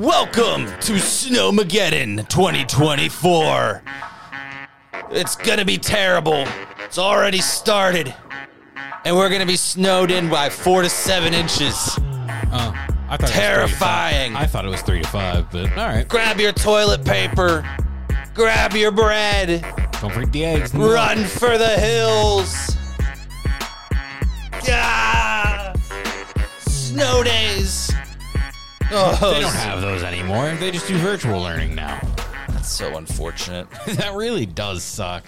Welcome to Snowmageddon 2024. It's gonna be terrible. It's already started. And we're gonna be snowed in by four to seven inches. Oh, I thought It was Terrifying. I thought it was three to five, but all right. Grab your toilet paper. Grab your bread. Don't forget the eggs. Run for the hills. Yeah. Snow days. Oh, They don't have those anymore. They just do virtual learning now. That's so unfortunate. that really does suck.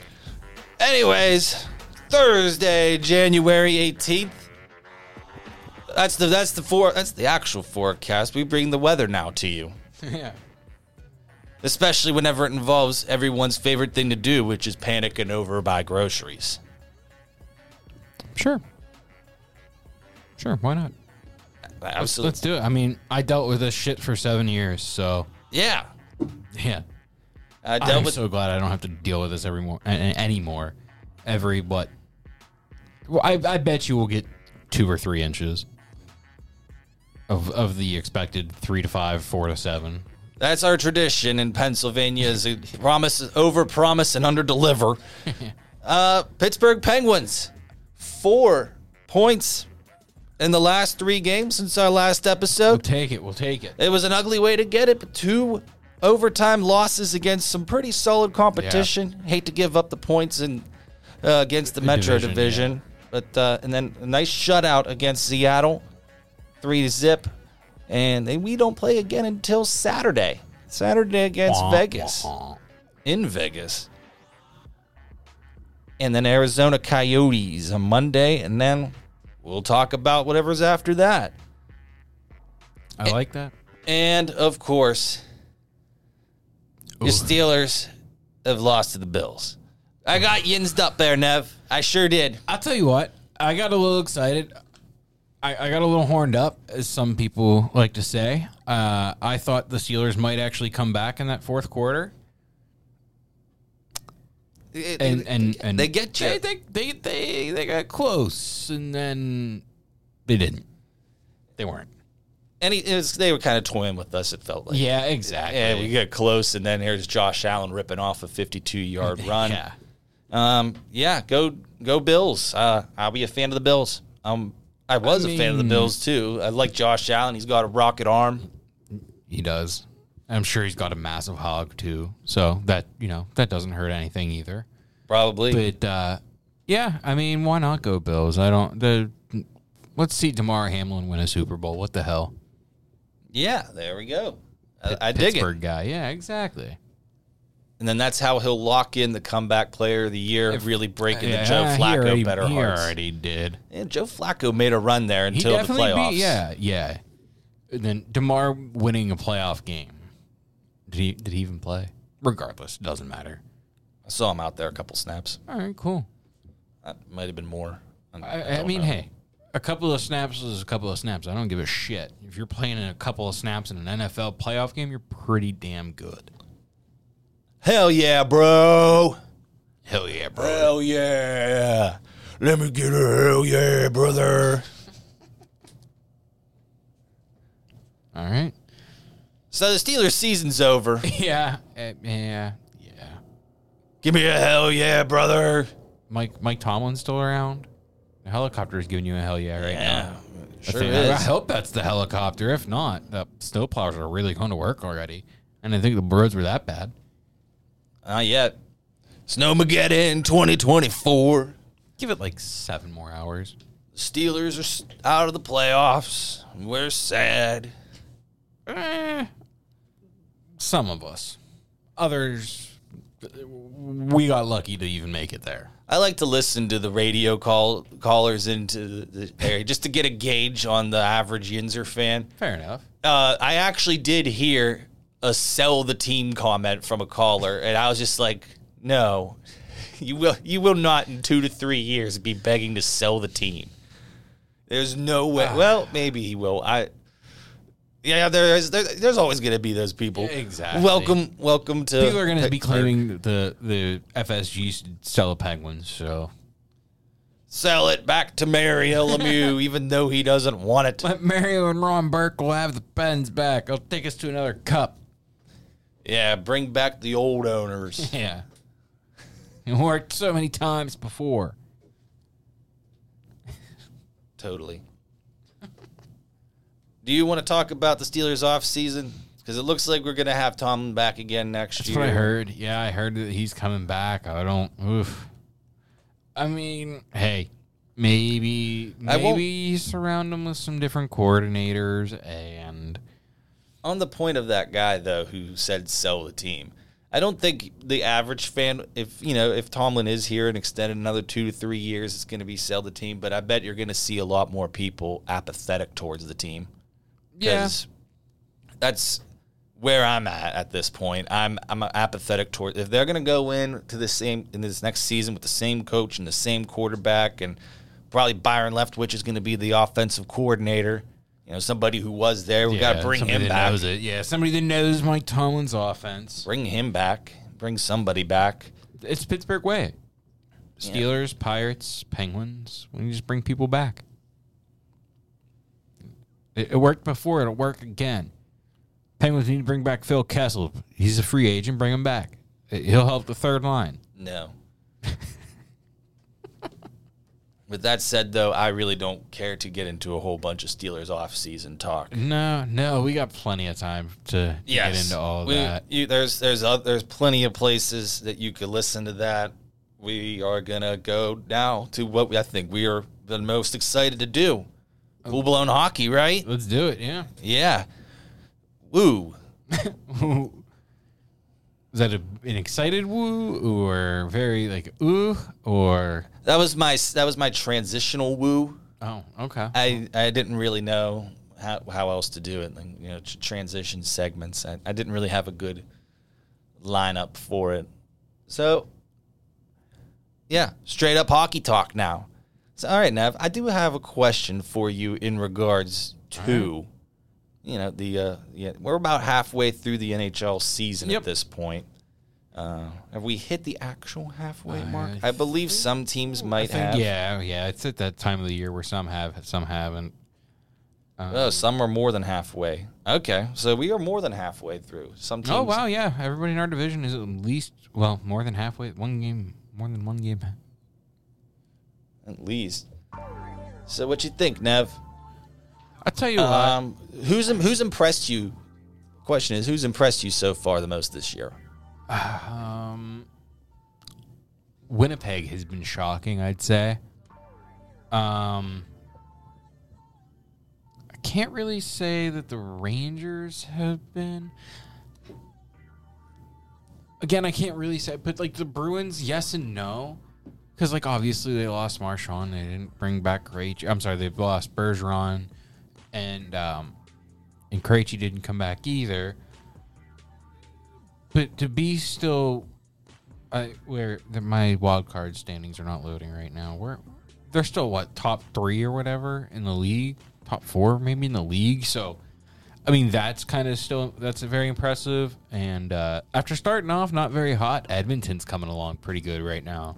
Anyways, Thursday, January 18th. That's the that's the for that's the actual forecast. We bring the weather now to you. yeah. Especially whenever it involves everyone's favorite thing to do, which is panicking over buy groceries. Sure. Sure. Why not? Let's, Absolutely. let's do it. I mean, I dealt with this shit for seven years, so yeah. yeah. I dealt I'm with so glad I don't have to deal with this every more anymore. Every what? Well, I I bet you will get two or three inches of of the expected three to five, four to seven. That's our tradition in Pennsylvania is promise over promise and under deliver. uh, Pittsburgh Penguins, four points in the last three games since our last episode. We'll take it. We'll take it. It was an ugly way to get it, but two overtime losses against some pretty solid competition. Hate to give up the points in uh, against the, Metro division, Division, but uh, and then a nice shutout against Seattle, three to zip, and then we don't play again until Saturday. Saturday against Wah, Vegas wah. in Vegas. And then Arizona Coyotes on Monday, and then we'll talk about whatever's after that. I like that. And of course, Ooh. Steelers have lost to the Bills. I got yinsed up there, Nev. I sure did. I'll tell you what. I got a little excited. I, I got a little horned up, as some people like to say. Uh, I thought the Steelers might actually come back in that fourth quarter, and and, and they get you. They, they they they got close, and then they didn't. They weren't. and he, it was, they were kind of toying with us. It felt like. Yeah, exactly. Yeah, we get close, and then here's Josh Allen ripping off a 52 yard run. Yeah. Um, yeah, go go Bills. Uh, I'll be a fan of the Bills. Um, I was a fan of the Bills too. I like Josh Allen. He's got a rocket arm. He does. I'm sure he's got a massive hog too. So that you know that doesn't hurt anything either. Probably. But uh, yeah, I mean, why not go Bills? I don't. The let's see Damar Hamlin win a Super Bowl. What the hell? yeah, there we go. I, I dig it. Pittsburgh guy. Yeah, exactly. And then that's how he'll lock in the comeback player of the year, really breaking the Joe Yeah, he Flacco already, better he hearts. already did. And Joe Flacco made a run there He until the playoffs. beat. Yeah, yeah. And then Damar winning a playoff game. Did he? Did he even play? Regardless, it doesn't matter. I saw him out there a couple snaps. All right, cool. That might have been more. I, I I mean, know. hey, a couple of snaps is a couple of snaps. I don't give a shit. If you're playing in a couple of snaps in an NFL playoff game, you're pretty damn good. Hell yeah, bro. Hell yeah, bro. Hell yeah. Let me get a hell yeah, brother. All right. So the Steelers season's over. Yeah, uh, yeah, yeah. Give me a hell yeah, brother. Mike Mike Tomlin's still around. The helicopter is giving you a hell yeah right now. I, Sure think- is. I hope that's the helicopter. If not, the snowplows are really going to work already. And I think the roads were that bad. Not yet. Snowmageddon 2024. Give it like seven more hours. Steelers are out of the playoffs. We're sad. Eh, some of us. Others, we got lucky to even make it there. I like to listen to the radio call callers into the area just to get a gauge on the average Yinzer fan. Fair enough. Uh, I actually did hear a sell the team comment from a caller, and I was just like, no, you will you will not in two to three years be begging to sell the team. There's no way. well, maybe he will. I. Yeah, there's there, there's always going to be those people. Exactly. Welcome, welcome to. People are going to be claiming the the FSG Stella Penguins. So Sell it back to Mario Lemieux, even though he doesn't want it. Let Mario and Ron Burkle have the pens back. It'll take us to another cup. Yeah, bring back the old owners. Yeah. It worked so many times before. totally. Do you want to talk about the Steelers off season? Because it looks like we're going to have Tomlin back again next That's year. what I heard. Yeah, I heard that he's coming back. I don't. Oof. I mean, hey, maybe maybe surround him with some different coordinators and On the point of that guy though, who said sell the team, I don't think the average fan, if you know, if Tomlin is here and extended another two to three years, it's going to be sell the team. But I bet you're going to see a lot more people apathetic towards the team. Yeah. that's where I'm at at this point. I'm I'm apathetic toward if they're going to go in to the same in this next season with the same coach and the same quarterback and probably Byron Leftwich is going to be the offensive coordinator. You know, somebody who was there. We got to bring him back. Yeah, somebody that knows Mike Tomlin's offense. Bring him back. Bring somebody back. It's Pittsburgh way. Steelers, Pirates, Penguins. We just bring people back. It, it worked before. It'll work again. Penguins need to bring back Phil Kessel. He's a free agent. Bring him back. He'll help the third line. No. With that said, though, I really don't care to get into a whole bunch of Steelers off-season talk. No, no, we got plenty of time to get into all of We- that. You, there's there's oth- there's plenty of places that you could listen to that. We are gonna go now to what we, I think we are the most excited to do. Full blown hockey, right? Let's do it. Yeah. Yeah. Woo. Is that a, an excited woo or very like ooh or That was my that was my transitional woo. oh okay I I didn't really know how how else to do it. Like, you know, tr- transition segments. I, I didn't really have a good lineup for it. So, yeah, straight up hockey talk now. So, all right, Nev, I do have a question for you in regards to, you know, the uh, yeah, we're about halfway through the NHL season Yep. at this point. Uh, have we hit the actual halfway I mark? I believe some teams might think, have. yeah yeah it's at that time of the year where some have some haven't Oh, some are more than halfway. Okay, so we are more than halfway through. Some teams. oh wow yeah everybody in our division is at least well more than halfway one game more than one game At least. So, what you think, Nev? I'll tell you what Um, who's who's impressed you? Question is, who's impressed you so far the most this year? Um, Winnipeg has been shocking, I'd say. Um, I can't really say that the Rangers have been. Again, I can't really say, but like the Bruins, yes and no, because like obviously they lost Marchand, they didn't bring back Krejci. I'm sorry, they lost Bergeron, and um, and Krejci didn't come back either. But to be still, I where the, my wild card standings are not loading right now. We're they're still what top three or whatever in the league, top four maybe in the league. So, I mean that's kind of still that's very impressive. And uh, after starting off not very hot, Edmonton's coming along pretty good right now.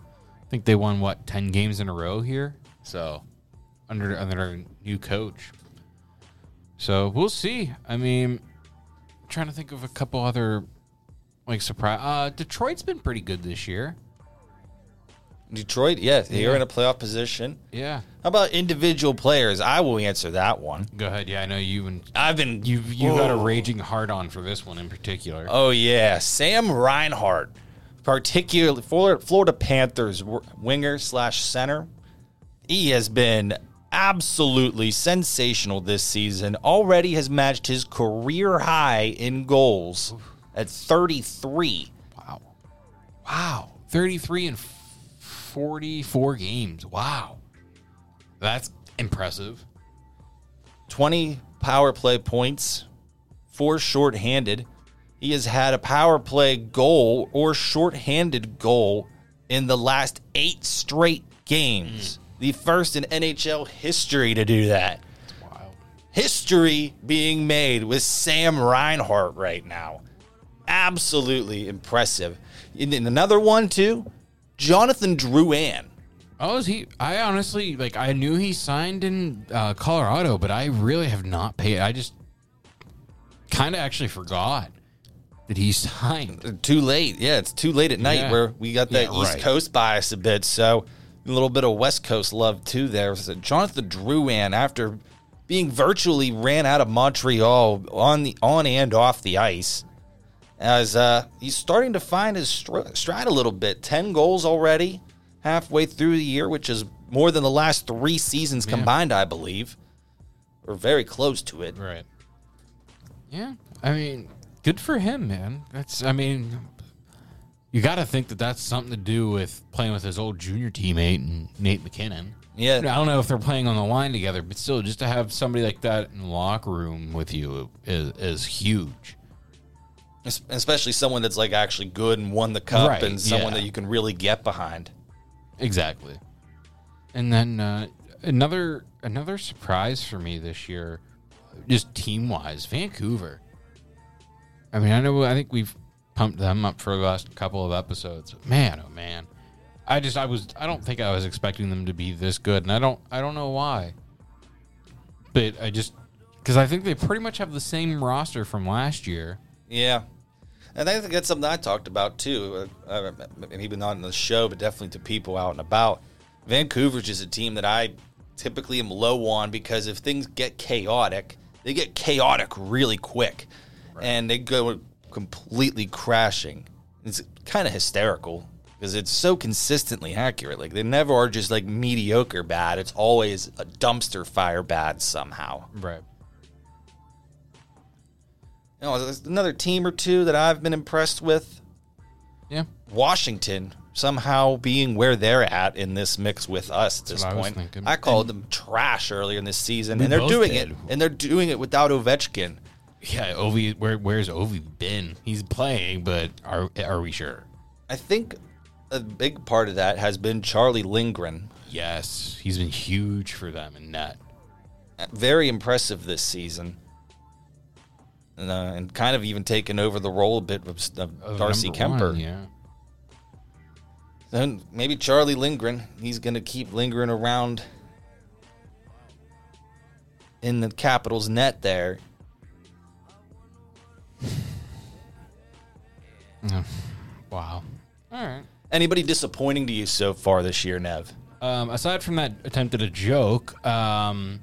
I think they won what ten games in a row here. So under under new coach. So we'll see. I mean, I'm trying to think of a couple other like surprise. Uh, Detroit's been pretty good this year. Detroit, yes, they're Yeah. in a playoff position. Yeah. How about individual players? I will answer that one. Go ahead. Yeah, I know you and I've been You've. you got a raging hard on for this one in particular. Oh yeah, Sam Reinhart, particularly Florida, Florida Panthers winger slash center. He has been absolutely sensational this season. Already has matched his career high in goals at 33. Wow. Wow. 33 and 44 games. Wow. That's impressive. 20 power play points, four shorthanded. He has had a power play goal or shorthanded goal in the last eight straight games. The first in NHL history to do that. History being made with Sam Reinhart right now. Absolutely impressive. In, in another one, too, Jonathan Drouin. Oh, is he? I honestly like. I knew he signed in uh, Colorado, but I really have not paid. I just kind of actually forgot that he signed. Too late. Yeah, it's too late at night Yeah. where we got that Yeah, East right. Coast bias a bit. So a little bit of West Coast love too there. So Jonathan Drouin, after being virtually ran out of Montreal on the on and off the ice, as uh, he's starting to find his str- stride a little bit. Ten goals already, halfway through the year, which is more than the last three seasons combined, I believe. We're very close to it. Right. Yeah. I mean, good for him, man. That's. I mean, you got to think that that's something to do with playing with his old junior teammate and Nate MacKinnon. Yeah. I don't know if they're playing on the line together, but still, just to have somebody like that in the locker room with you is is huge. Especially someone that's like actually good and won the cup Right, and someone yeah. that you can really get behind. Exactly. And then uh, another another surprise for me this year, just team wise, Vancouver. I mean, I know I think we've pumped them up for the last couple of episodes. Man, oh man, I just I was I don't think I was expecting them to be this good, and I don't I don't know why. But I just because I think they pretty much have the same roster from last year. Yeah. And I think that's something I talked about too. Uh, maybe not in the show, but definitely to people out and about. Vancouver's just a team that I typically am low on because if things get chaotic, they get chaotic really quick, and they go completely crashing. It's kind of hysterical because it's so consistently accurate. Like they never are just like mediocre bad. It's always a dumpster fire bad somehow. Right. You know, another team or two that I've been impressed with. Yeah. Washington somehow being where they're at in this mix with us at this what I point. I called them trash earlier in this season, and they're doing did. it, and they're doing it without Ovechkin. Yeah, Ovi. Where where's Ovi been? He's playing, but are are we sure? I think a big part of that has been Charlie Lindgren. Yes, he's been huge for them in net. Very impressive this season. And, uh, and kind of even taken over the role a bit of, of Of Darcy Kuemper. one, yeah. Then maybe Charlie Lindgren. He's going to keep lingering around in the Capitals' net there. Wow. All right. Anybody disappointing to you so far this year, Nev? Um, aside from that attempt at a joke, um,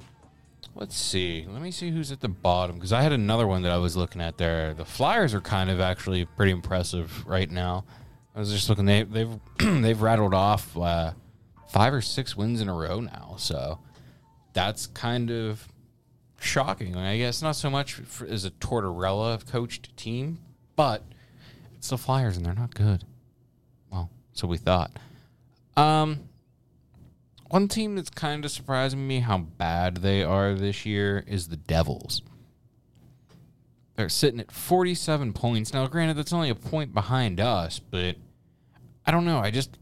let's see. Let me see who's at the bottom because I had another one that I was looking at there. The Flyers are kind of actually pretty impressive right now. I was just looking; they, they've they've rattled off uh, five or six wins in a row now, so that's kind of shocking. I guess not so much for, as a Tortorella coached team, but it's the Flyers and they're not good. Well, so we thought. Um, one team that's kind of surprising me how bad they are this year is the Devils. They're sitting at 47 points. Now, granted, that's only a point behind us, but I don't know. I just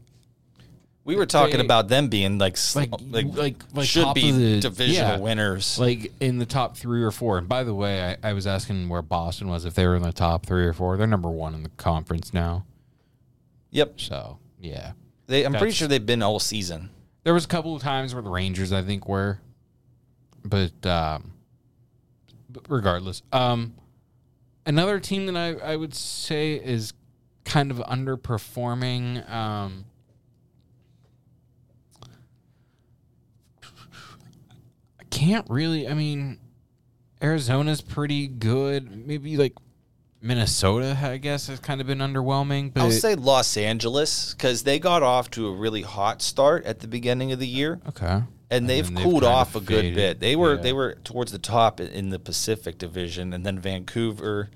We were talking They- about them being like like like, like like should top be the divisional yeah, winners. like in the top three or four. And by the way, I, I was asking where Boston was if they were in the top three or four. They're number one in the conference now. yep, So yeah, they, I'm pretty sure they've been all season. there was a couple of times where the Rangers I think were, but um, but regardless, um, another team that I I would say is kind of underperforming. Um, can't really. I mean, Arizona's pretty good. Maybe like Minnesota, I guess, has kind of been underwhelming. But I'll say Los Angeles because they got off to a really hot start at the beginning of the year, okay, and they've they've cooled kind off a of good faded. bit. They were Yeah. they were towards the top in the Pacific Division, and then Vancouver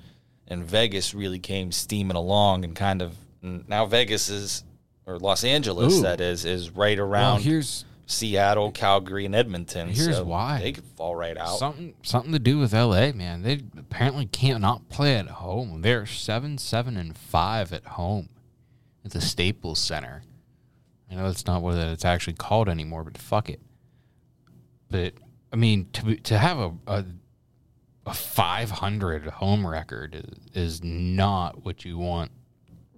and Vegas really came steaming along, and kind of now Vegas is or Los Angeles Ooh. that is is right well, around here's Seattle, Calgary, and Edmonton. Here's so why. they could fall right out. Something something to do with LA, man. They apparently can't not play at home. They're seven, seven, and five at home at the Staples Center. I know that's not what it's actually called anymore, but fuck it. But I mean, to to have a a, a five hundred home record is, is not what you want.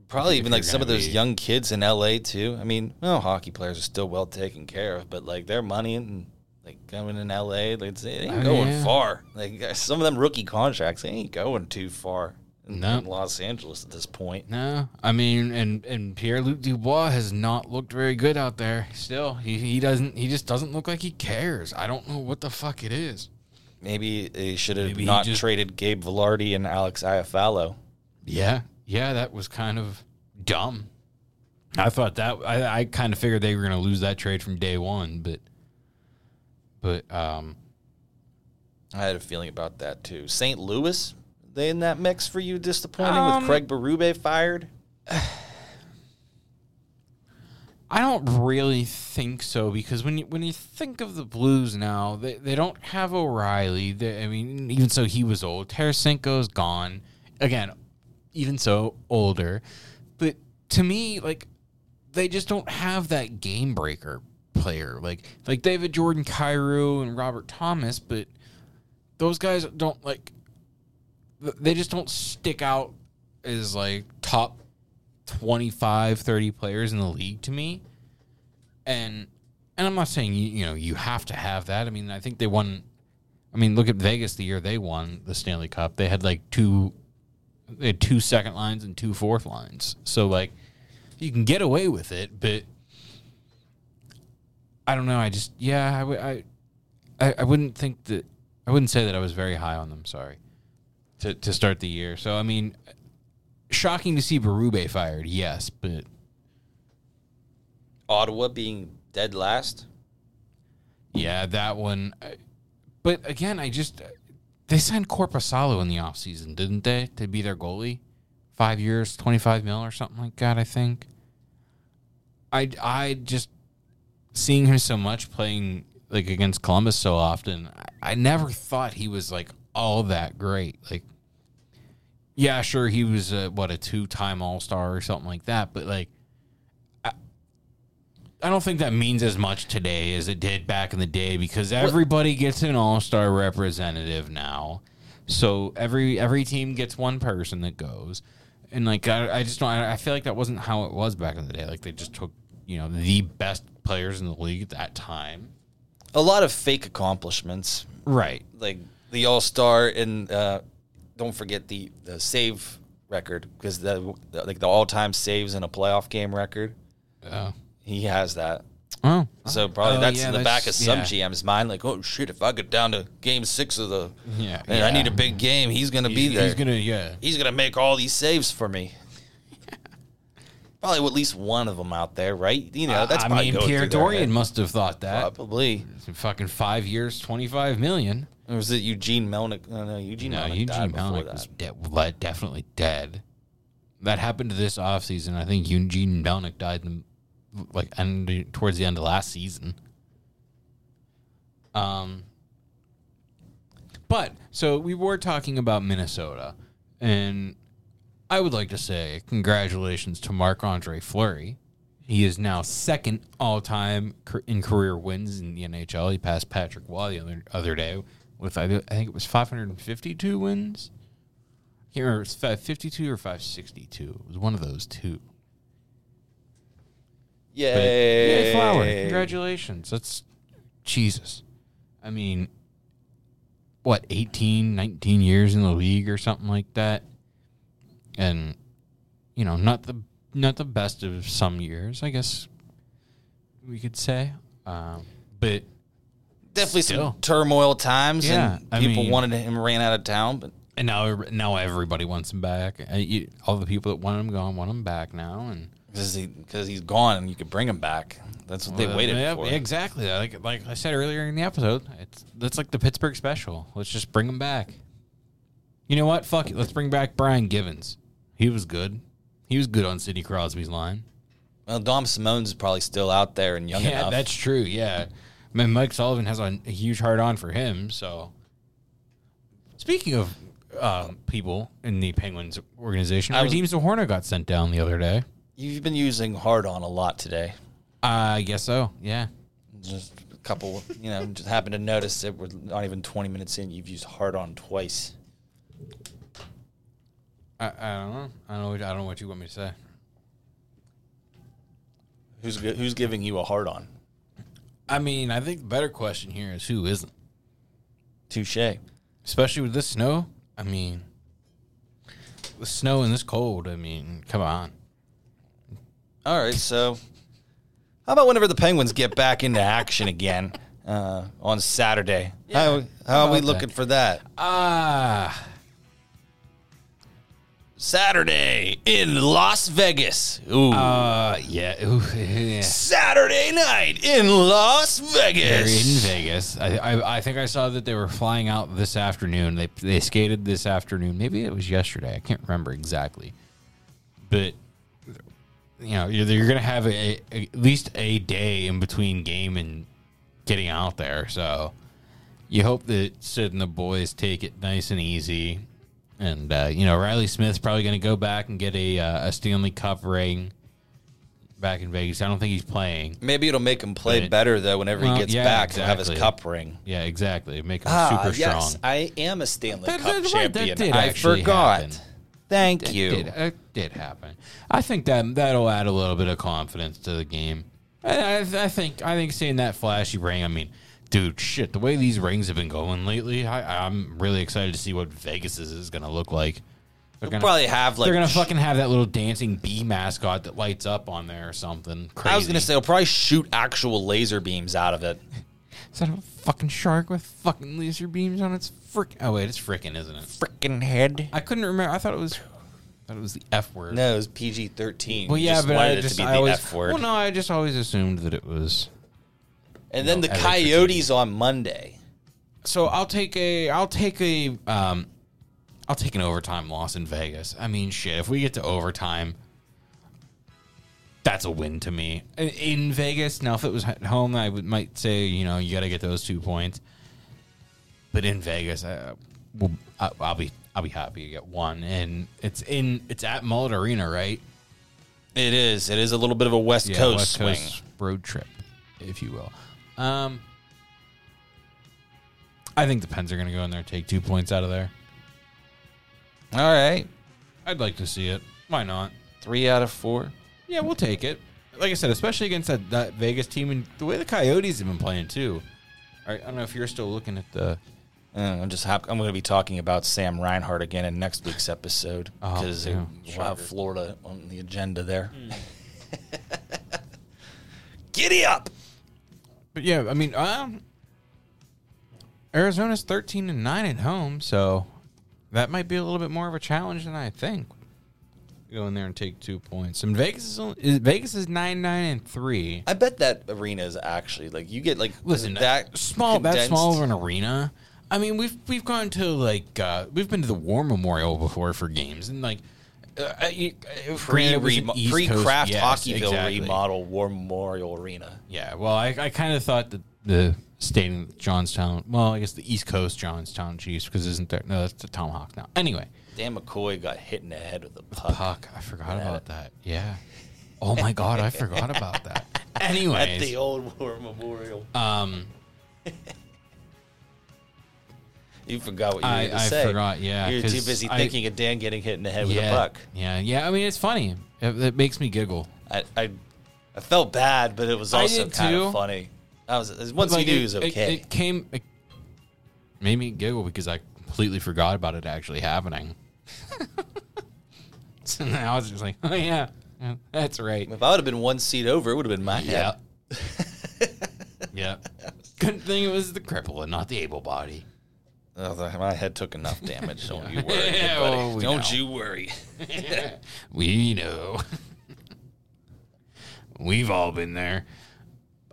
Probably even like some of those be- young kids in LA too. I mean, well, hockey players are still well taken care of, but like their money and like coming in LA, like it ain't Oh, going yeah. far. Like some of them rookie contracts, they ain't going too far in, No. in Los Angeles at this point. No, I mean, and and Pierre Luc Dubois has not looked very good out there. Still, he he doesn't. He just doesn't look like he cares. I don't know what the fuck it is. Maybe they should have Maybe not just- traded Gabe Vilardi and Alex Iafallo. Yeah, yeah, that was kind of dumb. I thought that I, I kind of figured they were going to lose that trade from day one, but but um, I had a feeling about that too. St. Louis, they in that mix for you? Disappointing Um, with Craig Berube fired. I don't really think so because when you when you think of the Blues now, they, they don't have O'Reilly. They, I mean, even so, he was old. Tarasenko's gone again. Even so, older. But to me, like they just don't have that game breaker player like like David Jordan, Kyrou, and Robert Thomas. But those guys don't like. They just don't stick out as like top 25 30 players in the league to me and and i'm not saying you you know you have to have that i mean i think they won i mean look at vegas the year they won the stanley cup they had like two they had two second lines and two fourth lines so like you can get away with it but i don't know i just yeah i would I, I i wouldn't think that i wouldn't say that i was very high on them sorry to to start the year so i mean shocking to see Berube fired, yes, but Ottawa being dead last. yeah, that one. But again, I just they signed Korpisalo in the offseason, didn't they, to be their goalie? Five years, twenty five mil or something like that. I think. I I just seeing him so much playing like against Columbus so often. I, I never thought he was like all that great. Like, yeah, sure, he was a, what a two time All Star or something like that, but like. I don't think that means as much today as it did back in the day because everybody gets an all-star representative now. So every every team gets one person that goes, and like I, I just don't. I feel like that wasn't how it was back in the day. Like they just took you know the best players in the league at that time. A lot of fake accomplishments, Right. like the All Star, and uh, don't forget the, the save record because the, the like the all time saves in a playoff game record. Oh. He has that. Oh. So probably Oh, that's yeah, in the back of some yeah. GM's mind. Like, oh shit, if I get down to Game Six of the, Yeah, and I yeah. need a big game, he's gonna be He's, there. he's gonna yeah. He's gonna make all these saves for me. Probably at least one of them out there, right? You know, that's I probably mean, going Pierre through their Dorion head. must have thought that. Probably. Fucking five years, twenty five million. Or was it Eugene Melnyk? No, no, Eugene No, Melnyk Eugene died before Melnyk that. was de- well, definitely dead. That happened this offseason. I think Eugene Melnyk died in the, like end, towards the end of last season. Um, but so we were talking about Minnesota, and I would like to say congratulations to Marc Andre Fleury. He is now second all time in career wins in the NHL. He passed Patrick Roy the other other day with I I think it was 552 wins. Here remember if it's 552 or 562. It was one of those two. But, Yay! yay, Flower! Congratulations. That's Jesus. I mean, what 18, 19 years in the league or something like that, and you know, not the not the best of some years, I guess we could say. Um, but Definitely Still. some turmoil times, Yeah, and I people mean- wanted him ran out of town. But and now now everybody wants him back. Uh, all the people that want him gone want him back now, and because he, cause he's gone, and you could bring him back. That's what they waited yeah, for. Exactly. Like like I said earlier in the episode, it's that's like the Pittsburgh special. Let's just bring him back. You know what? Fuck it. Let's bring back Brian Gibbons. He was good. He was good on Sidney Crosby's line. Well, Dom Simon's probably still out there and young yeah, enough. that's true. Yeah, I mean, Mike Sullivan has a, a huge heart on for him. So, speaking of um, people in the Penguins organization, I was- Radim Zohorna got sent down the other day. You've been using hard on a lot today. I guess so. Yeah. Just a couple, you know, just happened to notice that we're not even 20 minutes in. You've used hard on twice. I, I don't know. I don't know. What, I don't know what you want me to say. Who's gi- who's giving you a hard on? I mean, I think the better question here is who isn't, Touche. especially with this snow. I mean, with snow and this cold. I mean, come on. All right, so how about whenever the Penguins get back into action again uh, on Saturday? how how are we looking that? for that? Ah, Saturday in Las Vegas. Ooh. uh, yeah. Ooh, yeah. Saturday night in Las Vegas. They're Vegas. in Vegas. I, I I think I saw that they were flying out this afternoon. They they skated this afternoon. Maybe it was yesterday. I can't remember exactly. But you know, you're, you're gonna have a, a, at least a day in between game and getting out there. So you hope that Sid and the boys take it nice and easy. And uh, you know, Reilly Smith's probably gonna go back and get a uh, a Stanley Cup ring back in Vegas. I don't think he's playing. Maybe it'll make him play But- better though. Whenever Well, he gets yeah, back, he'll have his cup ring. Yeah, exactly. Make him Ah, super yes, strong. I am a Stanley That- Cup that champion. did I forgot. happen. Thank It you. did, it did happen. I think that that'll add a little bit of confidence to the game. I, I, I think I think seeing that flashy ring. I mean, dude, shit. The way these rings have been going lately, I, I'm really excited to see what Vegas is, is going to look like. They're gonna, probably have like. they're gonna fucking have that little dancing bee mascot that lights up on there or something. Crazy. I was gonna say they'll probably shoot actual laser beams out of it. is that a fucking shark with fucking laser beams on its frick? Oh wait, it's frickin', isn't it? Freaking head. I couldn't remember. I thought it was. I thought it was the F word. No, it was PG thirteen. Well, yeah, but wanted I it just to be I the always, F word. Well, no, I just always assumed that it was. and then the Coyotes on Monday. So I'll take a I'll take a um I'll take an overtime loss in Vegas. I mean, shit, if we get to overtime, that's a win to me. In- In Vegas, now if it was at home, I would might say you know you got to get those two points. But in Vegas, I, well, I, I'll be I'll be happy to get one, and it's in it's at Mullet Arena, right? It is. It is a little bit of a West Yeah, Coast West swing. Coast road trip, if you will. Um, I think the Pens are going to go in there and take two points out of there. All right, I'd like to see it. Why not? three out of four. Yeah, we'll take it. Like I said, especially against that, that Vegas team and the way the Coyotes have been playing too. I don't know if you're still looking at the. Uh, I'm just hap- I'm going to be talking about Sam Reinhart again in next week's episode Oh, because yeah, we'll have Florida on the agenda there. Hmm. Giddy up! But yeah, I mean, um, Arizona's thirteen and nine at home, so that might be a little bit more of a challenge than I think. Go in there and take two points. And Vegas is, only, is Vegas is nine nine and three. I bet that arena is actually like you get like Listen, that that small that small of an arena. I mean, we've we've gone to like uh, we've been to the War Memorial before for games, and like uh, pre granted, it was an East pre Kraft yes, hockeyville exactly. remodel War Memorial Arena. Yeah, well, I, I kind of thought that the stadium Johnstown, well, I guess the East Coast Johnstown Chiefs, because isn't there? No, that's the Tomahawk now. Anyway, Dan McCoy got hit in the head with a puck, Puck, I forgot about that. Yeah. Oh my God, I forgot about that. Anyway, at the old War Memorial. um, You forgot what you were I, I say. forgot. Yeah, You're too busy I- thinking of Dan getting hit in the head with a puck. Yeah, yeah. I mean, it's funny. It, it makes me giggle. I, I I felt bad, but it was also kind too. of funny. I was once Like, you knew it, it was it- okay. It, came. It made me giggle because I completely forgot about it actually happening. so now I was just like, oh yeah, yeah that's right. if I would have been one seat over, it would have been my Yeah. head. yeah. Good thing it was the cripple and not the able body. Oh, my head took enough damage. Don't you worry, Yeah, buddy. well, we Don't know. you worry. we know. We've all been there.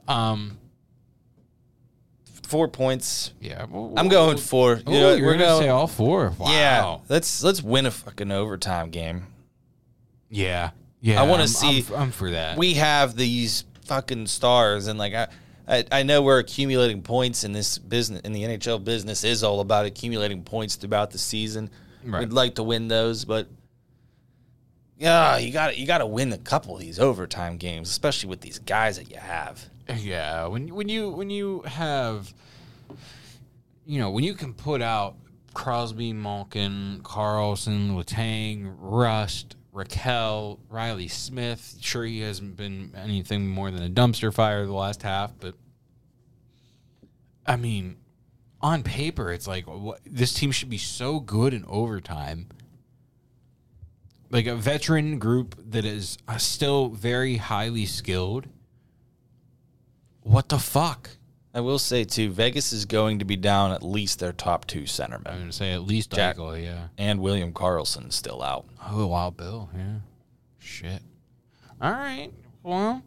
Um. Four points. Yeah. well, I'm going for. You Oh, know, you're we're gonna say all four. Wow. Yeah, let's let's win a fucking overtime game. Yeah. Yeah. I wanna see- I'm, I'm for that. we have these fucking stars and like I, I I know we're accumulating points in this business in the NHL business is all about accumulating points throughout the season. Right. We'd like to win those, but yeah, you got to you got to win a couple of these overtime games, especially with these guys that you have. Yeah, when when you when you have, you know, when you can put out Crosby, Malkin, Karlsson, Letang, Rust, Rakell, Reilly Smith. Sure, he hasn't been anything more than a dumpster fire the last half, but I mean, on paper, it's like what, this team should be so good in overtime. Like a veteran group that is uh, still very highly skilled. What the fuck? I will say too, Vegas is going to be down at least their top two centermen. I'm going to say at least Jack- Eichel, yeah. and William Karlsson's still out. Oh, Wild Bill, yeah. Shit. All right. Well,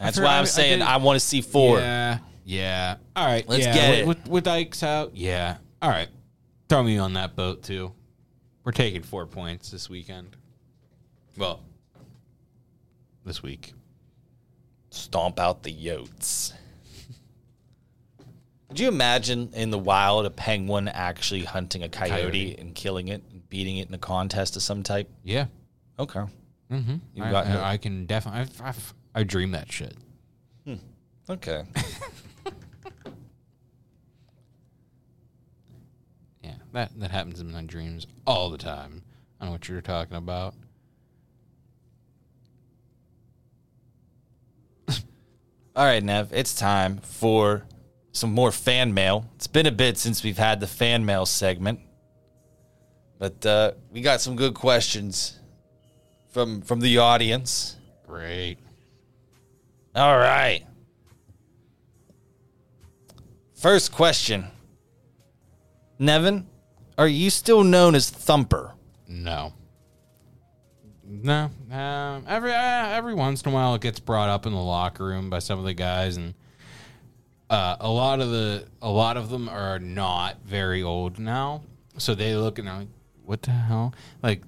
That's why I'm I- I saying did- I, want to see four. Yeah. Yeah. All right. Let's yeah, get with, it. With, with Ike's out, yeah. All right. Throw me on that boat, too. We're taking four points this weekend. Well, this week. Stomp out the Yotes. Could you imagine in the wild a penguin actually hunting a coyote, Coyote. and killing it and beating it in a contest of some type? Yeah. Okay. Mm-hmm. You I, got no- I, I can definitely. I've, I've, I dream that shit. Okay. Yeah, that that happens in my dreams all the time. I know what you're talking about. All right, Nev, it's time for some more fan mail. It's been a bit since we've had the fan mail segment, but uh, we got some good questions from from the audience. Great. All right. First question. Nevin, are you still known as Thumper? No. No. Um, every uh, every once in a while, it gets brought up in the locker room by some of the guys, and uh, a lot of the a lot of them are not very old now, so they look and they're like, "What the hell?" Like,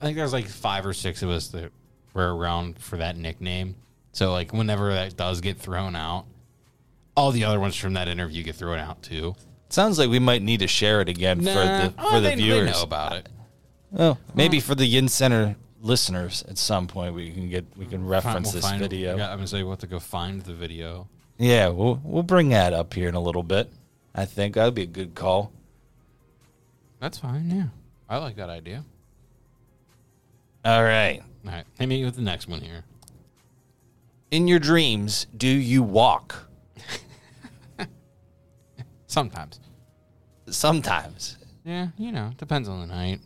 I think there's like five or six of us that were around for that nickname. So like, whenever that does get thrown out, all the other ones from that interview get thrown out too. Sounds like we might need to share it again for the for Oh, the they, they viewers. know about it. Oh, maybe for the YinzCenter listeners at some point we can get we can reference We'll this video. Yeah, I'm gonna say we'll have to go find the video. Yeah, we'll we'll bring that up here in a little bit. I think that'd be a good call. That's fine. Yeah, I like that idea. All right. All right, hit me with the next one here. In your dreams, do you walk? Sometimes. Sometimes. Yeah, you know, depends on the night.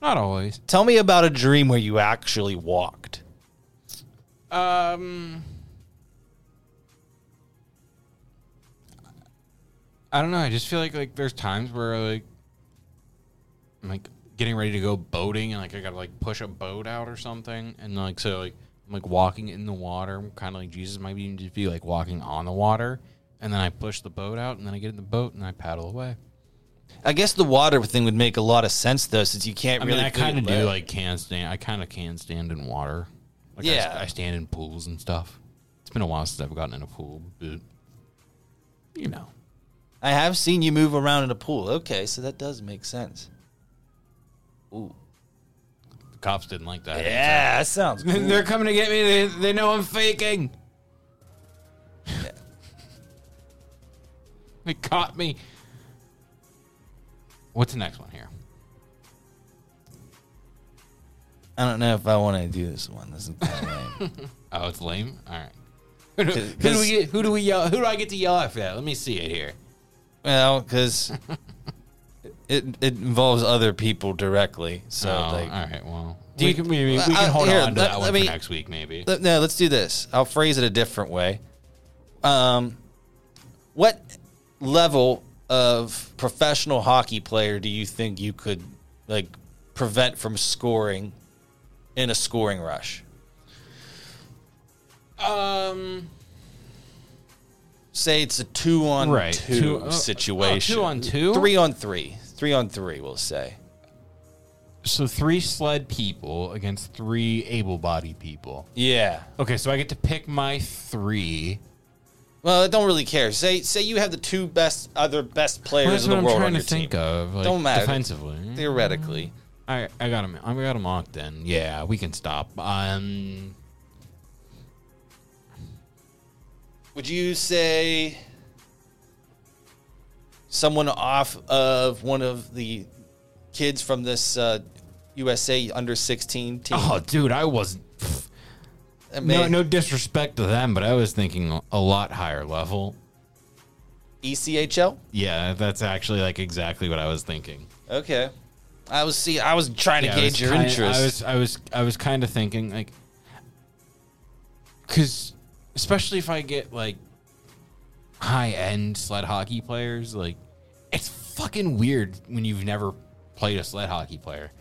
Not always. Tell me about a dream where you actually walked. Um, I don't know. I just feel like like there's times where like I'm like getting ready to go boating and like I gotta like push a boat out or something and like so like I'm like walking in the water, I'm kind of like Jesus might even just be like walking on the water, and then I push the boat out and then I get in the boat and I paddle away. I guess the water thing would make a lot of sense though, since you can't I really. mean, I kind of do like can stand. I kind of can stand in water. Like I Yeah. I, stand in pools and stuff. It's been a while since I've gotten in a pool, but you know, I have seen you move around in a pool. Okay, so that does make sense. Ooh. the cops didn't like that. Yeah, that sounds cool. They're coming to get me. They, they know I'm faking. they caught me. What's the next one here? I don't know if I want to do this one. This is kind of lame. Oh, it's lame. All right. Who do, who do we get? Who do we yell? Who do I get to yell at for that? Let me see it here. Well, because it it involves other people directly. So oh, like, all right. Well, Do we you- can maybe we Uh, can hold here, on to let- that let one me- for next week, maybe. Let- No, let's do this. I'll phrase it a different way. Um, what level of professional hockey player do you think you could like prevent from scoring in a scoring rush? Um, Say it's a two on Right. two, Two- uh, oh, situation. two on two? Three on three. Three on three, we'll say. so three sled people against three able-bodied people. Yeah. Okay, so I get to pick my three. Well, I don't really care. Say say you have the two best other best players Well, in the I'm world trying on to your think team. of. Like, Don't matter. defensively. Theoretically. I I got him. I got him locked in. Yeah, we can stop. Um, Would you say someone off of one of the kids from this uh, USA under 16 team. Oh, dude, I was I no mean, no disrespect to them, but I was thinking a lot higher level. ECHL. Yeah, that's actually like exactly what I was thinking. Okay. I was see. I was trying to Yeah, was gauge your kinda- interest. I was I was I was kind of thinking like cuz especially if I get like high-end sled hockey players like it's fucking weird when you've never played a sled hockey player.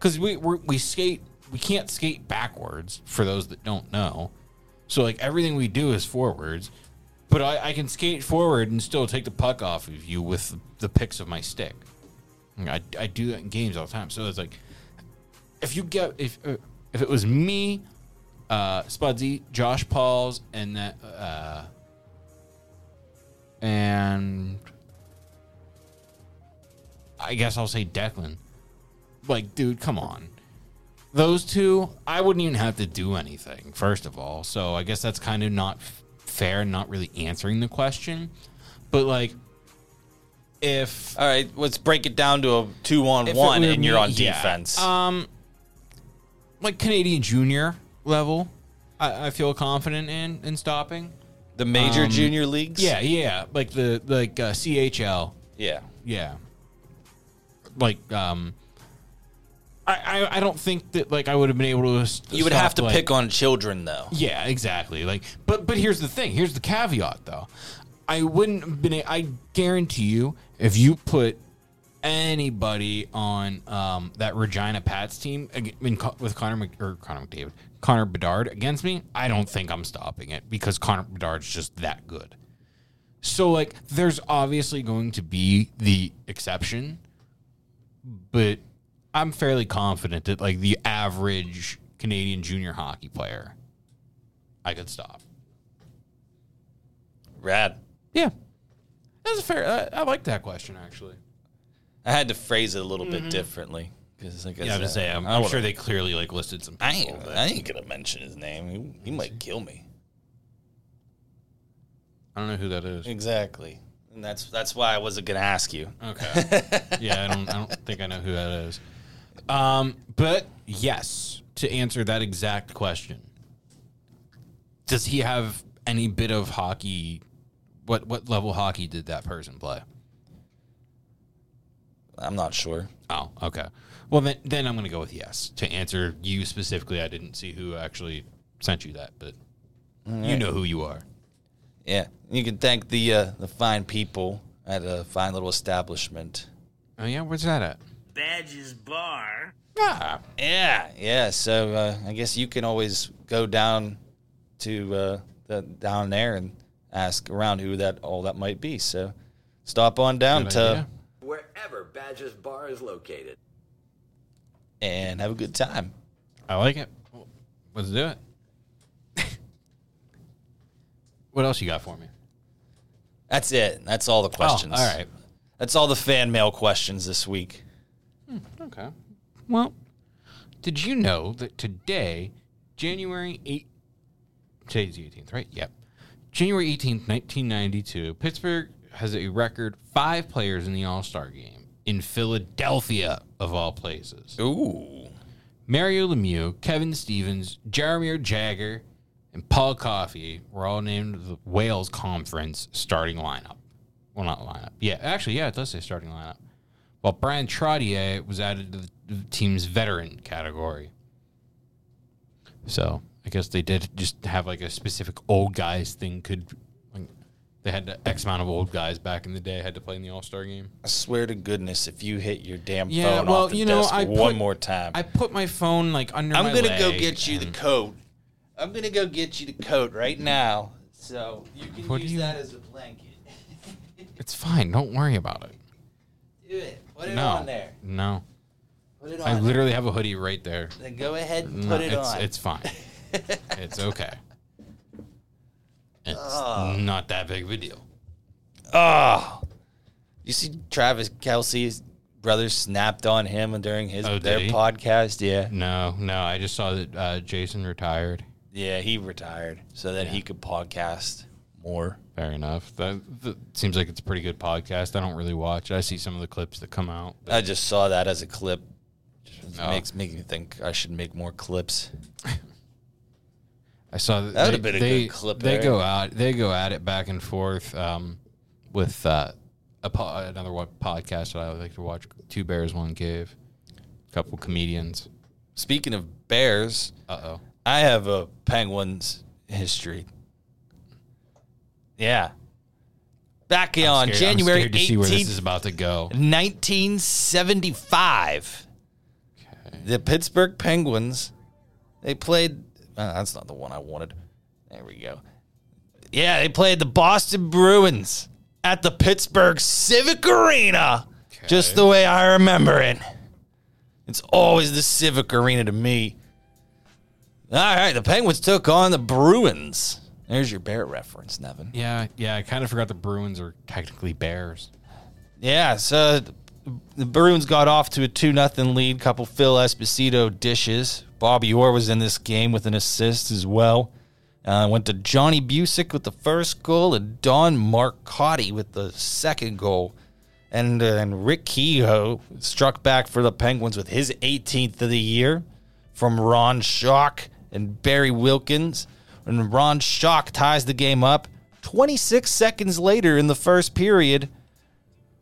Cuz we we skate we can't skate backwards for those that don't know. So like everything we do is forwards. But I, I can skate forward and still take the puck off of you with the picks of my stick. I, I do that in games all the time. So it's like, if you get if if it was me, uh, Spudsy, Josh Pauls, and that uh, and I guess I'll say Declan. Like, dude, come on. Those two, I wouldn't even have to do anything. First of all, so I guess that's kind of not f- fair, not really answering the question. But like, if All right, let's break it down to a two on one, and you're on yeah. defense. Um, like Canadian junior level, I, I feel confident in in stopping. the major um, junior leagues. Yeah, yeah, like the like uh, CHL. yeah. Yeah, like um, I, I I don't think that like I would have been able to. s- You would stop, have to like- pick on children though. Yeah, exactly. Like, but but here's the thing. Here's the caveat, though. I wouldn't have been. a- I guarantee you, if you put anybody on um, that Regina Pats team ag- in, Co- with Connor Mc, or Connor McDavid, Connor Bedard against me, I don't think I'm stopping it because Connor Bedard's just that good. So like, there's obviously going to be the exception, but I'm fairly confident that like the average Canadian junior hockey player, I could stop. Rad. Yeah, that's a fair. I, I like that question actually. I had to phrase it a little bit mm-hmm. differently because, like I Yeah, said, to say I'm, I I'm wanna- sure they clearly like listed some. I ain't, but- I ain't gonna mention his name. He, he might kill me. I don't know who that is. Exactly, and that's that's why I wasn't gonna ask you. Okay. yeah, I don't. I don't think I know who that is. Um, but yes, to answer that exact question, does he have any bit of hockey? What what level hockey did that person play? I'm not sure. Oh, okay. Well, then then I'm going to go with yes to answer you specifically. I didn't see who actually sent you that, but you know who you are. Yeah, you can thank the uh, the fine people at a fine little establishment. Oh yeah, where's that at? Badge's Bar. Ah, Yeah, yeah. So uh, I guess you can always go down to uh, the down there and ask around who that all that might be. So stop on down good to idea. Wherever Badger's Bar is located. and have a good time. I like it. Let's do it. what else you got for me? That's it. That's all the oh, questions. Oh, all right. That's all the fan mail questions this week. Hmm, okay. Well, did you know that today, January 8th, today's the 18th, right? Yep. January 18th, 1992, Pittsburgh has a record five players in the All Star game in Philadelphia, of all places. Ooh. Mario Lemieux, Kevin Stevens, Jaromir Jagr, and Paul Coffey were all named the Wales Conference starting lineup. Well, not lineup. Yeah, actually, yeah, it does say starting lineup. While Bryan Trottier was added to the team's veteran category. So I guess they did just have like a specific old guys thing. Could they had X amount of old guys back in the day had to play in the All Star game. I swear to goodness, if you hit your damn Yeah, phone well, off the you know, desk I one put- more time, I put my phone like under. I'm gonna go get you the coat. I'm gonna go get you the coat right now, so you can What use you- that as a blanket. It's fine. Don't worry about it. Do it. Put it no, on there. no. Put it on. I literally have a hoodie right there. Then go ahead and No, put it it's, on. It's fine. it's okay. It's not that big of a deal. Oh, you see Travis Kelce's brother snapped on him during his Oh, did their he? podcast. Yeah, No, no. I just saw that uh, Jason retired. yeah, he retired so that he could podcast more. Fair enough. That, that seems like it's a pretty good podcast. I don't really watch. it. I see some of the clips that come out. I just saw that as a clip. It No. makes makes me think I should make more clips. I saw that, that would have been a they, good clip They there. go out. They go at it back and forth um, with uh, a po- another one podcast that I like to watch. Two Bears, One Cave. A couple comedians. Speaking of bears, Uh oh. I have a Penguins history. Yeah. Back on January to see where this 18th, is about to go. 1975, Okay. the Pittsburgh Penguins, they played. Uh, that's not the one I wanted. There we go. Yeah, they played the Boston Bruins at the Pittsburgh Civic Arena, just the way I remember it. It's always the Civic Arena to me. All right, the Penguins took on the Bruins. There's your bear reference, Nevin. Yeah, yeah. I kind of forgot the Bruins are technically Bears. Yeah, so the Bruins got off to a 2 nothing lead. Couple Phil Esposito dishes. Bobby Orr was in this game with an assist as well. Uh, went to Johnny Bucyk with the first goal and Don Marcotte with the second goal. And, uh, Rick Kehoe struck back for the Penguins with his 18th of the year from Ron Schock and Barry Wilkins. And Ron Schock ties the game up 26 seconds later in the first period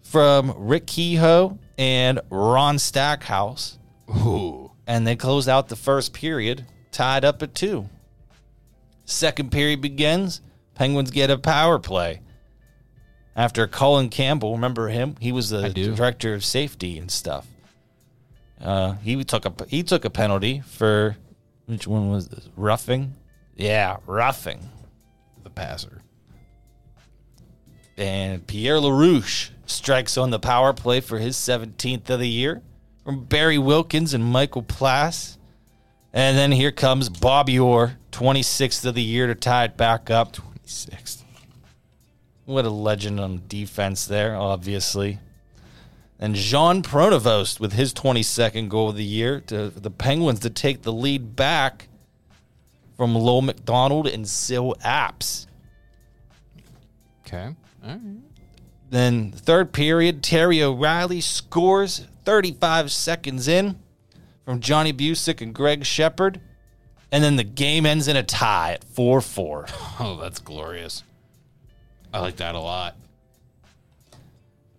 from Rick Kehoe and Ron Stackhouse. Ooh. And they close out the first period tied up at two. Second period begins. Penguins get a power play. After Colin Campbell, remember him? He was the director of safety and stuff. Uh, he took a he took a penalty for which one was this? Roughing? Yeah, roughing. The passer. And Pierre LaRouche strikes on the power play for his 17th of the year from Barry Wilkins and Michael Plasse. And then here comes Bobby Orr, 26th of the year to tie it back up. 26th. What a legend on defense there, obviously. And Jean Pronovost with his 22nd goal of the year to the Penguins to take the lead back from Lowell MacDonald and Syl Apps. Okay. All right. Then third period, Terry O'Reilly scores 35 seconds in from Johnny Bucyk and Gregg Sheppard. And then the game ends in a tie at 4 4. Oh, that's glorious. I like that a lot.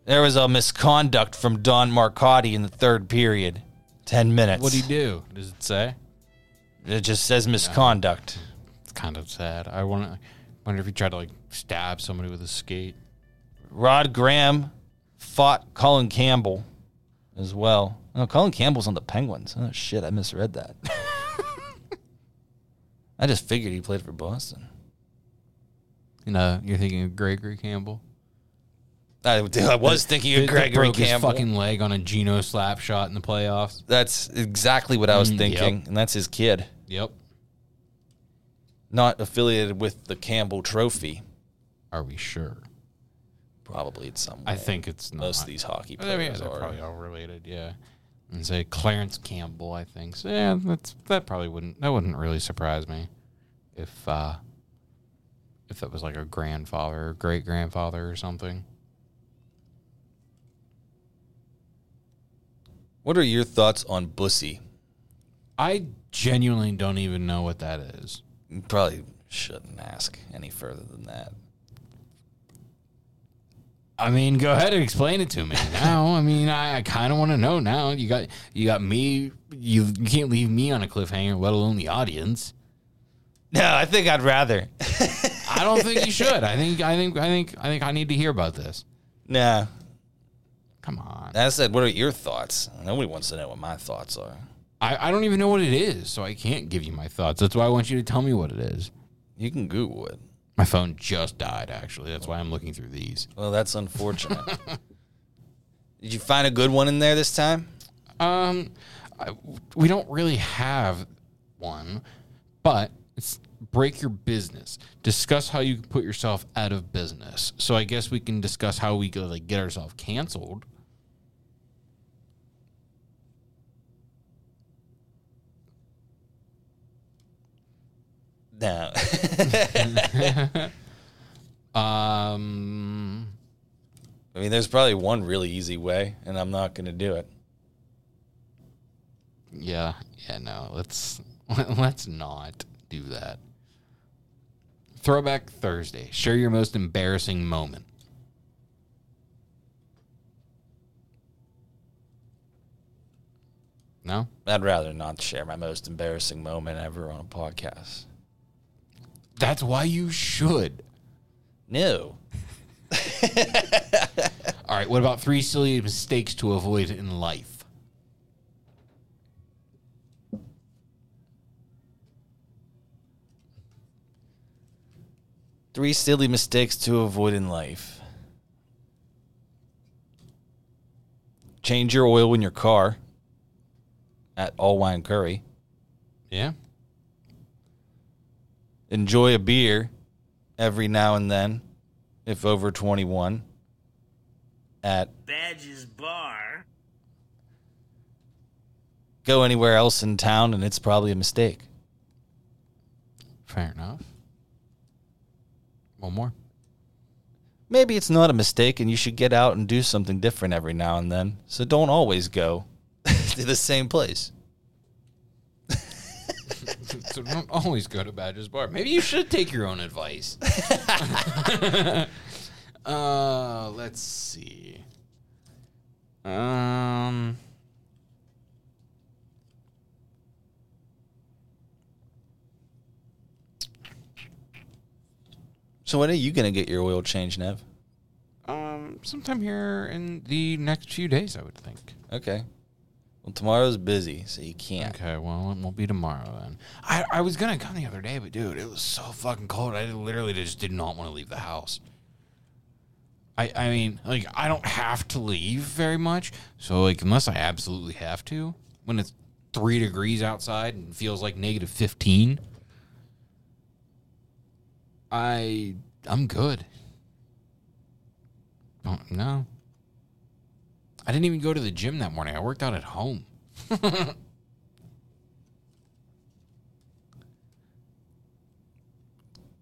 There was a misconduct from Don Marcotte in the third period. 10 minutes. What do you do? Does it say? It just says misconduct. It's kind of sad. I to wonder if he tried to like stab somebody with a skate. Rod Graham fought Colin Campbell as well. Oh, Colin Campbell's on the Penguins. Oh, shit. I misread that. I just figured he played for Boston. You know, you're thinking of Gregory Campbell. I, I was thinking of Gregory broke his fucking leg on a Geno slap shot in the playoffs. That's exactly what I was Mm, thinking, yep. and that's his kid, Yep. not affiliated with the Campbell Trophy. Are we sure? Probably it's some. I way. think it's not. most of these hockey I mean, players they're are. probably all related. Yeah. And say Clarence Campbell. I think. So, yeah, that's that probably wouldn't that wouldn't really surprise me if uh if that was like a grandfather or great grandfather or something. What are your thoughts on Bussy? I genuinely don't even know what that is. You probably shouldn't ask any further than that. I mean, go ahead and explain it to me now. I mean, I, I kind of want to know now. You got you got me. You, you can't leave me on a cliffhanger, let alone the audience. No, I think I'd rather. I don't think you should. I think I think I think I think I need to hear about this. nah. Come on. I said, what are your thoughts? Nobody wants to know what my thoughts are. I, I don't even know what it is, so I can't give you my thoughts. That's why I want you to tell me what it is. You can Google it. My phone just died, actually. That's why I'm looking through these. Well, that's unfortunate. Did you find a good one in there this time? Um, I, we don't really have one, but it's break your business. Discuss how you can put yourself out of business. So I guess we can discuss how we could like get ourselves canceled. No. Um, I mean, there's probably one really easy way, and I'm not going to do it. Yeah, yeah, no. Let's let's not do that. Throwback Thursday. Share your most embarrassing moment. No? I'd rather not share my most embarrassing moment ever on a podcast. That's why you should. No. All right, what about three silly mistakes to avoid in life? Three silly mistakes to avoid in life. Change your oil in your car at All Wine Curry. Yeah. Enjoy a beer every now and then, if over 21, at Badge's Bar. go anywhere else in town and it's probably a mistake. Fair enough. One more. Maybe it's not a mistake and you should get out and do something different every now and then. So don't always go to the same place. So don't always go to Badger's Bar. Maybe you should take your own advice. uh, let's see. Um, So when are you going to get your oil change, Nev? um, sometime here in the next few days, I would think. Okay. Well, tomorrow's busy, so you can't. Okay, well, it won't be tomorrow then. I, I was gonna come the other day, but dude, it was so fucking cold. I literally just did not want to leave the house. I I mean, like, I don't have to leave very much, so like, unless I absolutely have to, when it's three degrees outside and feels like negative fifteen, I I'm good. No. I didn't even go to the gym that morning. I worked out at home.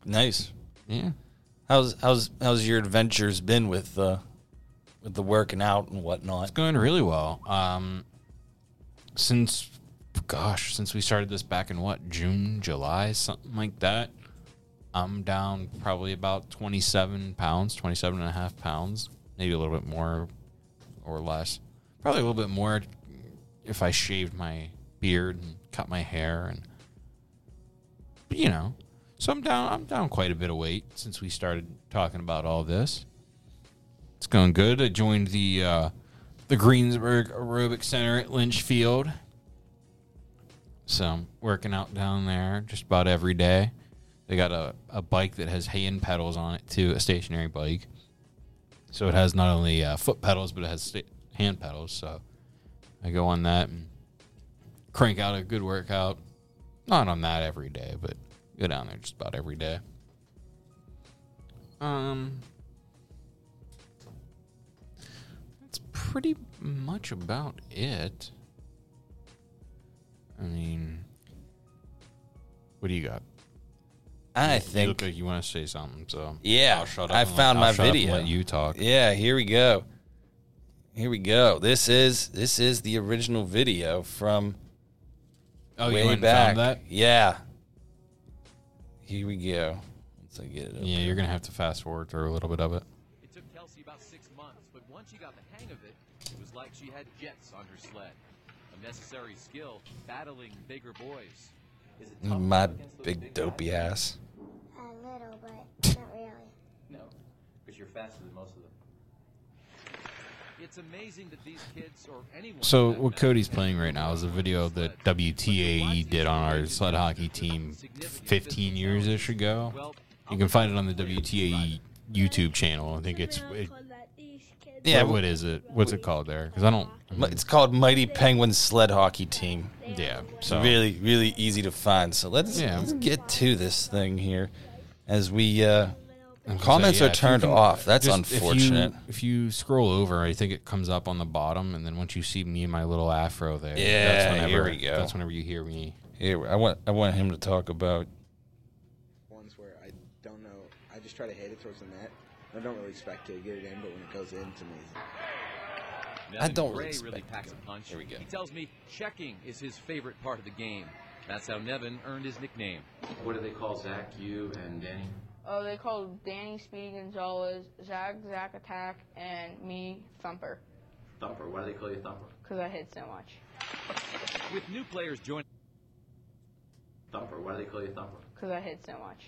Nice. Yeah. How's how's how's your adventures been with uh with the working out and whatnot? It's going really well. Um, since, gosh, since we started this back in what June, July, something like that. I'm down probably about 27 pounds, 27 and a half pounds, maybe a little bit more or less. Probably a little bit more if I shaved my beard and cut my hair and but, you know. So I'm down I'm down quite a bit of weight since we started talking about all this. It's going good. I joined the uh, the Greensburg Aerobic Center at Lynchfield. So I'm working out down there just about every day. They got a, a bike that has hand pedals on it too, a stationary bike. So it has not only uh, foot pedals, but it has hand pedals. So I go on that and crank out a good workout. Not on that every day, but go down there just about every day. Um, that's pretty much about it. I mean, what do you got? I You think look like you want to say something, so Yeah, I'll shut up I and let- found I'll my shut up and video. let you talk. Yeah, here we go. Here we go. This is this is the original video from Oh, way you went and back. found that? Yeah. Here we go. Once I get it. Yeah, here. you're gonna have to fast forward through a little bit of it. It took Kelsey about six months, but once she got the hang of it, it was like she had jets on her sled. A necessary skill battling bigger boys. Is it My against those big guys? dopey ass. A little, but not really. No, because you're faster than most of them. It's amazing that these kids or anyone. So what Cody's playing right now is a video that WTAE did on our sled hockey team 15 years ish ago. Well, You can find it on the WTAE YouTube channel. I think it's it, Yeah, what is it? What's it called there? Because I don't. Mi- It's called Mighty Penguin Sled Hockey Team. Yeah. So really, really easy to find. So let's, Yeah. let's get to this thing here as we uh, So, comments yeah, are turned can- off. That's just unfortunate. If you, if you scroll over, I think it comes up on the bottom, and then once you see me and my little afro there, Yeah, that's whenever, here we go. That's whenever you hear me. Here, I want I want him to talk about. ones where I don't know. I just try to hit it towards the net. I don't really expect to get it in, but when it goes in, it's amazing. Nevin don't Gray really really expect packs a punch. Here we go. He tells me checking is his favorite part of the game. That's how Nevin earned his nickname. What do they call Zach, you, and Danny? Oh, they call Danny Speedy Gonzales, Zach Zach Attack, and me Thumper, Thumper. Why do they call you Thumper? because I hit so much. With new players joining. Thumper. Why do they call you Thumper? Because I hit so much.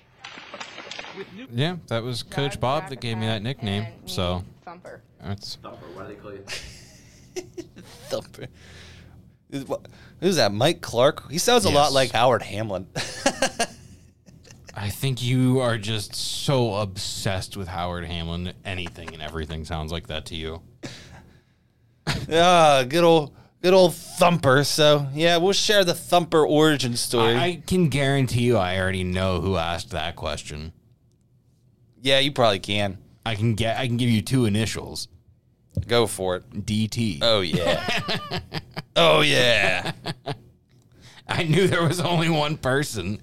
With new Yeah, that was Coach Bob Zach that gave me that nickname. and me, So Thumper. that's Thumper. Why do they call you Thumper? Thumper. Who's that? Mike Clark? He sounds a lot like Howard Hamlin. I think you are just so obsessed with Howard Hamlin. Anything and everything sounds like that to you. ah, good old, good old Thumper. So yeah, we'll share the Thumper origin story. I, I can guarantee you, I already know who asked that question. yeah, you probably can. I can get. I can give you two initials. Go for it. DT. Oh yeah. oh yeah. I knew there was only one person.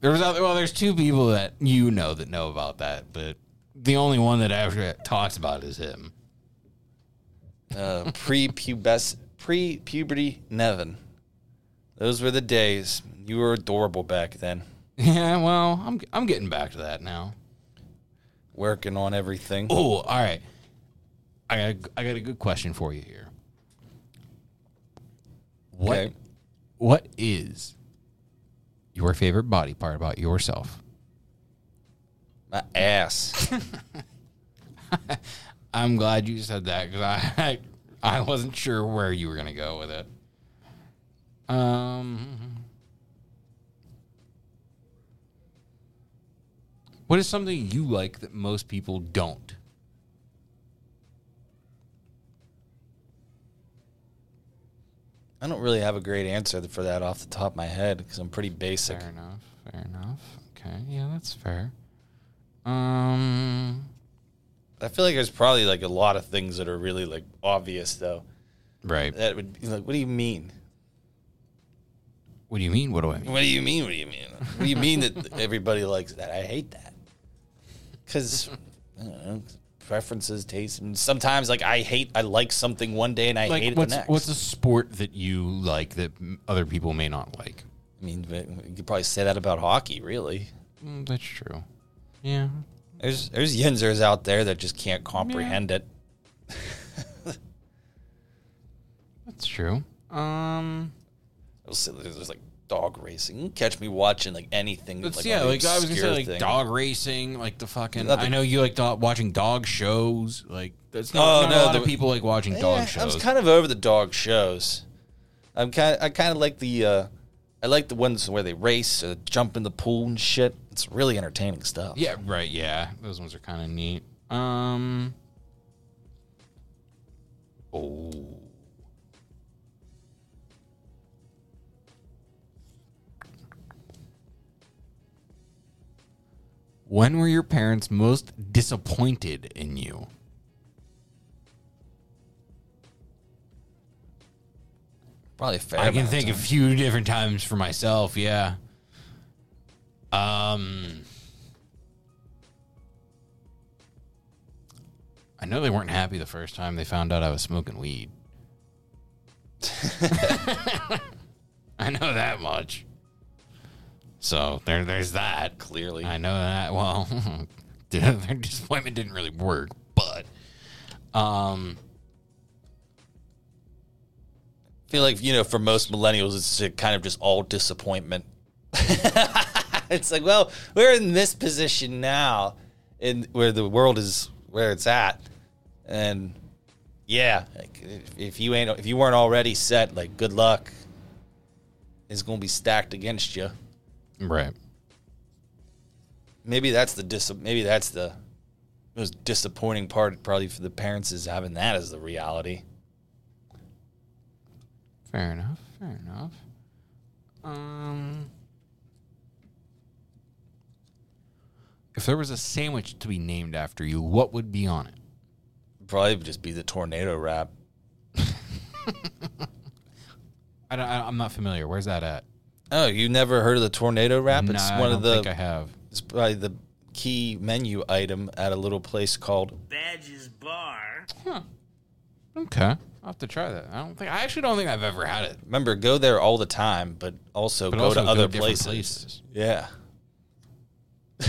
There was other, well, there's two people that you know that know about that, but the only one that ever talks about is him. Uh, pre-pubes, pre-puberty Nevin. Those were the days. You were adorable back then. Yeah, well, I'm I'm getting back to that now. Working on everything. Oh, all right. I got I got a good question for you here. What Okay. what is your favorite body part about yourself? My ass. I'm glad you said that because I I wasn't sure where you were gonna go with it. Um, what is something you like that most people don't? I don't really have a great answer for that off the top of my head because I'm pretty basic. Fair enough. Fair enough. Okay, yeah, that's fair. Um, I feel like there's probably like a lot of things that are really like obvious though. right. That would be like, what do you mean? What do you mean? What do I mean? What do you mean? What do you mean? What do you mean that everybody likes that? I hate that. Because I don't know, preferences, tastes, and sometimes like I hate, I like something one day and I Like, hate it what's the next. what's a sport that you like that m- other people may not like? I mean, you could probably say that about hockey. Really, Mm, that's true. Yeah. there's there's yinzers out there that just can't comprehend it. That's true. Um, There's like dog racing. You can catch me watching like anything. That's, like, yeah, like I was gonna say, like thing. dog racing, like the fucking. I know you like watching dog shows. Like that's not, Oh, not no, a lot the- of people like watching dog shows. I was kind of over the dog shows. I'm kind. I kind of like the. Uh, I like the ones where they race, or jump in the pool and shit. It's really entertaining stuff. yeah, right. Yeah, those ones are kind of neat. Um. Oh. When were your parents most disappointed in you? probably fair. I can think a few different times for myself. Yeah. Um. I know they weren't happy the first time they found out I was smoking weed. I know that much. So there, there's that. Clearly. I know that. Well, their disappointment didn't really work, but um, I feel like you know, for most millennials, it's kind of just all disappointment. it's like, well, we're in this position now, in where the world is where it's at, and yeah, like, if, if you ain't, if you weren't already set, like, good luck. It's gonna be stacked against you. Right. Maybe that's the dis. Maybe that's the most disappointing part, probably for the parents, is having that as the reality. Fair enough. Fair enough. Um, if there was a sandwich to be named after you, what would be on it? Probably just be the tornado wrap. I don't, I, I'm not familiar. Where's that at? Oh, you never heard of the tornado wrap? Nah, it's I one don't of the. think I have. It's probably the key menu item at a little place called. Badge's Bar. Huh. Okay, I'll have to try that. I don't think I actually don't think I've ever had it. Remember, go there all the time, but also But go also to go other places. places. Yeah.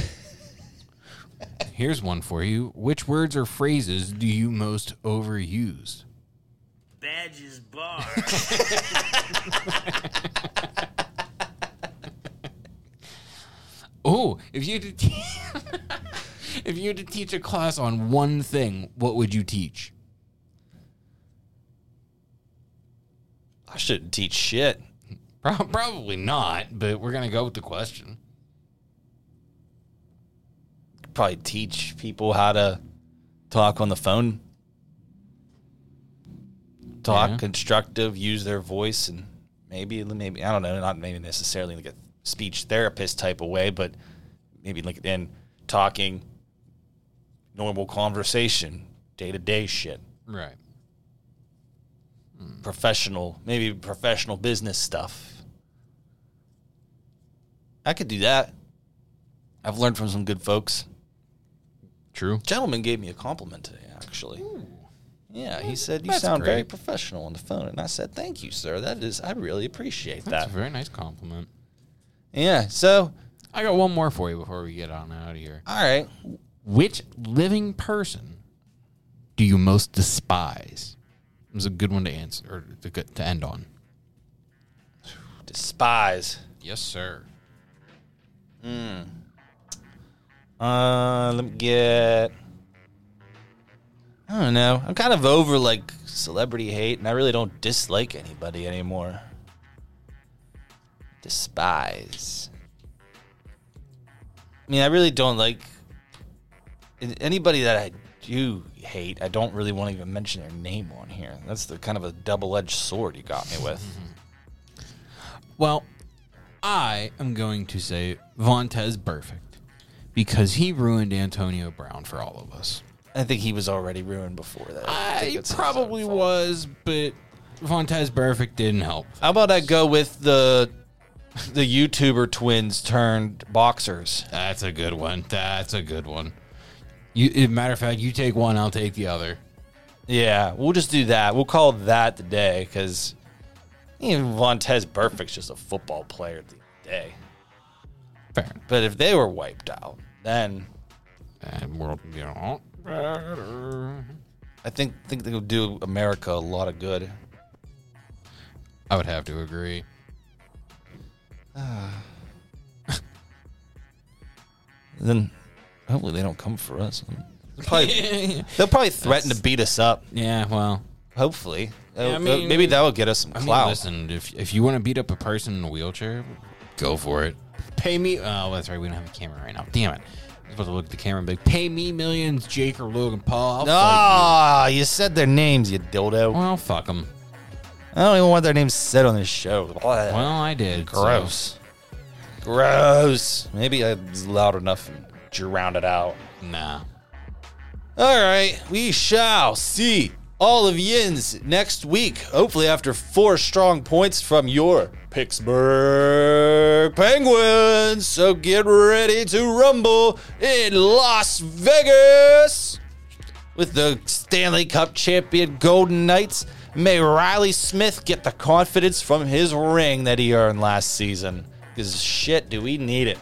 Here's one for you. Which words or phrases do you most overuse? Badges Bar. Oh, if you had to te- if you had to teach a class on one thing, what would you teach? I shouldn't teach shit. Pro- Probably not, but we're gonna go with the question. Probably teach people how to talk on the phone. Talk Yeah. constructive, use their voice, and maybe, maybe I don't know, not maybe necessarily like a speech therapist type of way, but maybe like in talking, normal conversation, day to day shit, Right. professional, maybe professional business stuff. I could do that. I've learned from some good folks. True. gentleman gave me a compliment today, actually. Yeah, he said you That's sound very professional on the phone, and I said thank you, sir. That is, I really appreciate That's that. That's a very nice compliment. Yeah. So, I got one more for you before we get on out of here. all right, Which living person do you most despise? It was a good one to answer or to, to end on. despise. Yes, sir. Uh, let me get. I don't know. I'm kind of over like celebrity hate, and I really don't dislike anybody anymore. Despise. I mean, I really don't like anybody that I do hate. I don't really want to even mention their name on here. That's the kind of a double-edged sword you got me with. Well, I am going to say Vontaze Burfict because he ruined Antonio Brown for all of us. I think he was already ruined before that. I probably was, but Vontaze Burfict didn't help. How about I go with the the YouTuber twins turned boxers? That's a good one. That's a good one. You, matter of fact, you take one, I'll take the other. Yeah, we'll just do that. We'll call that the day because even Vontaze Burfict's just a football player at the end of the day. Fair. But if they were wiped out, then And world, you know, better. I think think they would do America a lot of good. I would have to agree. Then hopefully they don't come for us. They'll probably, they'll probably threaten to beat us up. Yeah, well, Hopefully, I mean- maybe that will get us some I mean, clout. listen, if if you want to beat up a person in a wheelchair, go for it. Pay me. Oh, that's right. We don't have a camera right now. Damn it. I'm supposed to look at the camera and be like, pay me millions, Jake or Logan Paul. I'll fight Ah, you said their names, you dildo. you. Well, fuck them. I don't even want their names said on this show. Well, I did. so- Gross. Gross. Maybe I was loud enough and drowned it out. Nah. All right, we shall see all of Yins next week. Hopefully, after four strong points from your Pittsburgh Penguins. So get ready to rumble in Las Vegas with the Stanley Cup champion Golden Knights. May Reilly Smith get the confidence from his ring that he earned last season. Because shit, do we need it?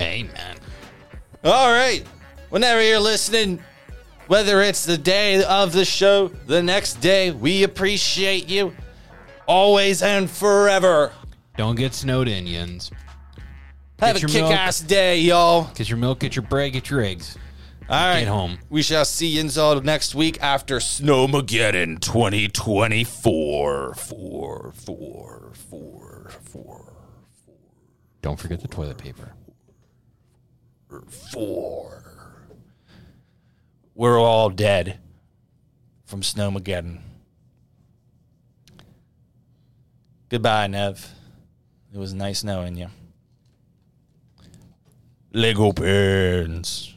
Amen. All right. Whenever you're listening, whether it's the day of the show, the next day, we appreciate you always and forever. Don't get snowed in, Yins. Have a kick milk. ass day, y'all. Get your milk, get your bread, get your eggs. All right. Get home. We shall see you next week after Snowmageddon 2024. Four, four, four, four, Don't forget the toilet paper. four. We're all dead from Snowmageddon. Goodbye, Nev. It was nice knowing you. Lego pins.